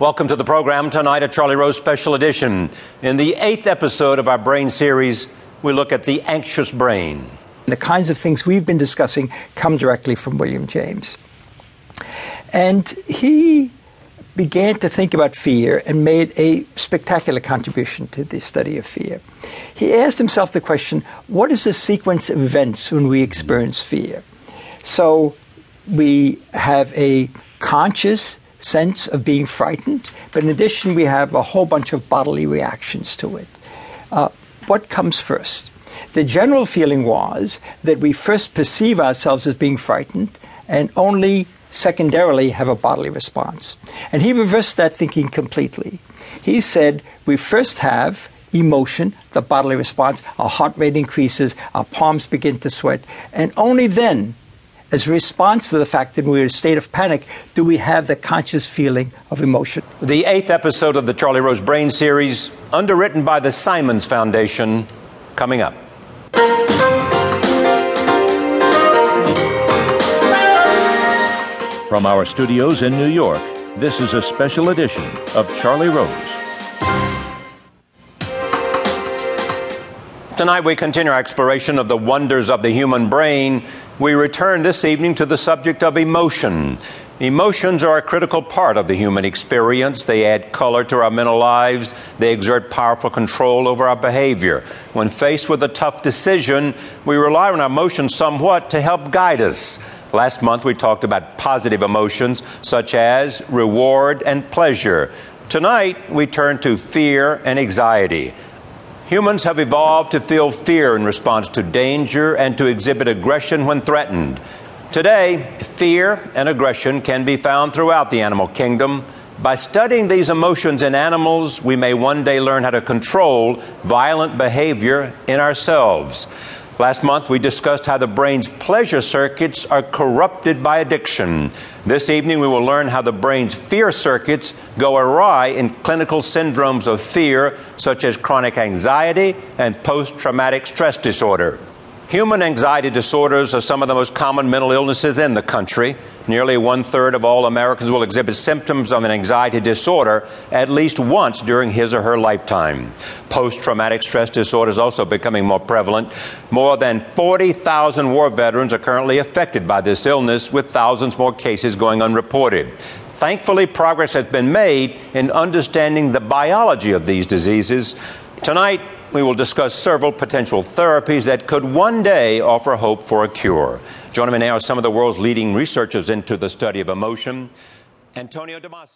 Welcome to the program tonight, a Charlie Rose special edition. In the eighth episode of our brain series, we look at the anxious brain. The kinds of things we've been discussing come directly from William James. And he began to think about fear and made a spectacular contribution to the study of fear. He asked himself the question what is the sequence of events when we experience fear? So we have a conscious sense of being frightened, but in addition, we have a whole bunch of bodily reactions to it. Uh, what comes first? The general feeling was that we first perceive ourselves as being frightened and only secondarily have a bodily response. And he reversed that thinking completely. He said we first have emotion, the bodily response, our heart rate increases, our palms begin to sweat, and only then as a response to the fact that we're in a state of panic, do we have the conscious feeling of emotion? The eighth episode of the Charlie Rose Brain series, underwritten by the Simons Foundation, coming up. From our studios in New York, this is a special edition of Charlie Rose. Tonight, we continue our exploration of the wonders of the human brain. We return this evening to the subject of emotion. Emotions are a critical part of the human experience. They add color to our mental lives. They exert powerful control over our behavior. When faced with a tough decision, we rely on our emotions somewhat to help guide us. Last month, we talked about positive emotions such as reward and pleasure. Tonight, we turn to fear and anxiety. Humans have evolved to feel fear in response to danger and to exhibit aggression when threatened. Today, fear and aggression can be found throughout the animal kingdom. By studying these emotions in animals, we may one day learn how to control violent behavior in ourselves. Last month, we discussed how the brain's pleasure circuits are corrupted by addiction. This evening, we will learn how the brain's fear circuits go awry in clinical syndromes of fear, such as chronic anxiety and post traumatic stress disorder. Human anxiety disorders are some of the most common mental illnesses in the country. Nearly one third of all Americans will exhibit symptoms of an anxiety disorder at least once during his or her lifetime. Post traumatic stress disorder is also becoming more prevalent. More than 40,000 war veterans are currently affected by this illness, with thousands more cases going unreported. Thankfully, progress has been made in understanding the biology of these diseases. Tonight, we will discuss several potential therapies that could one day offer hope for a cure. Joining me now are some of the world's leading researchers into the study of emotion. Antonio Damasio.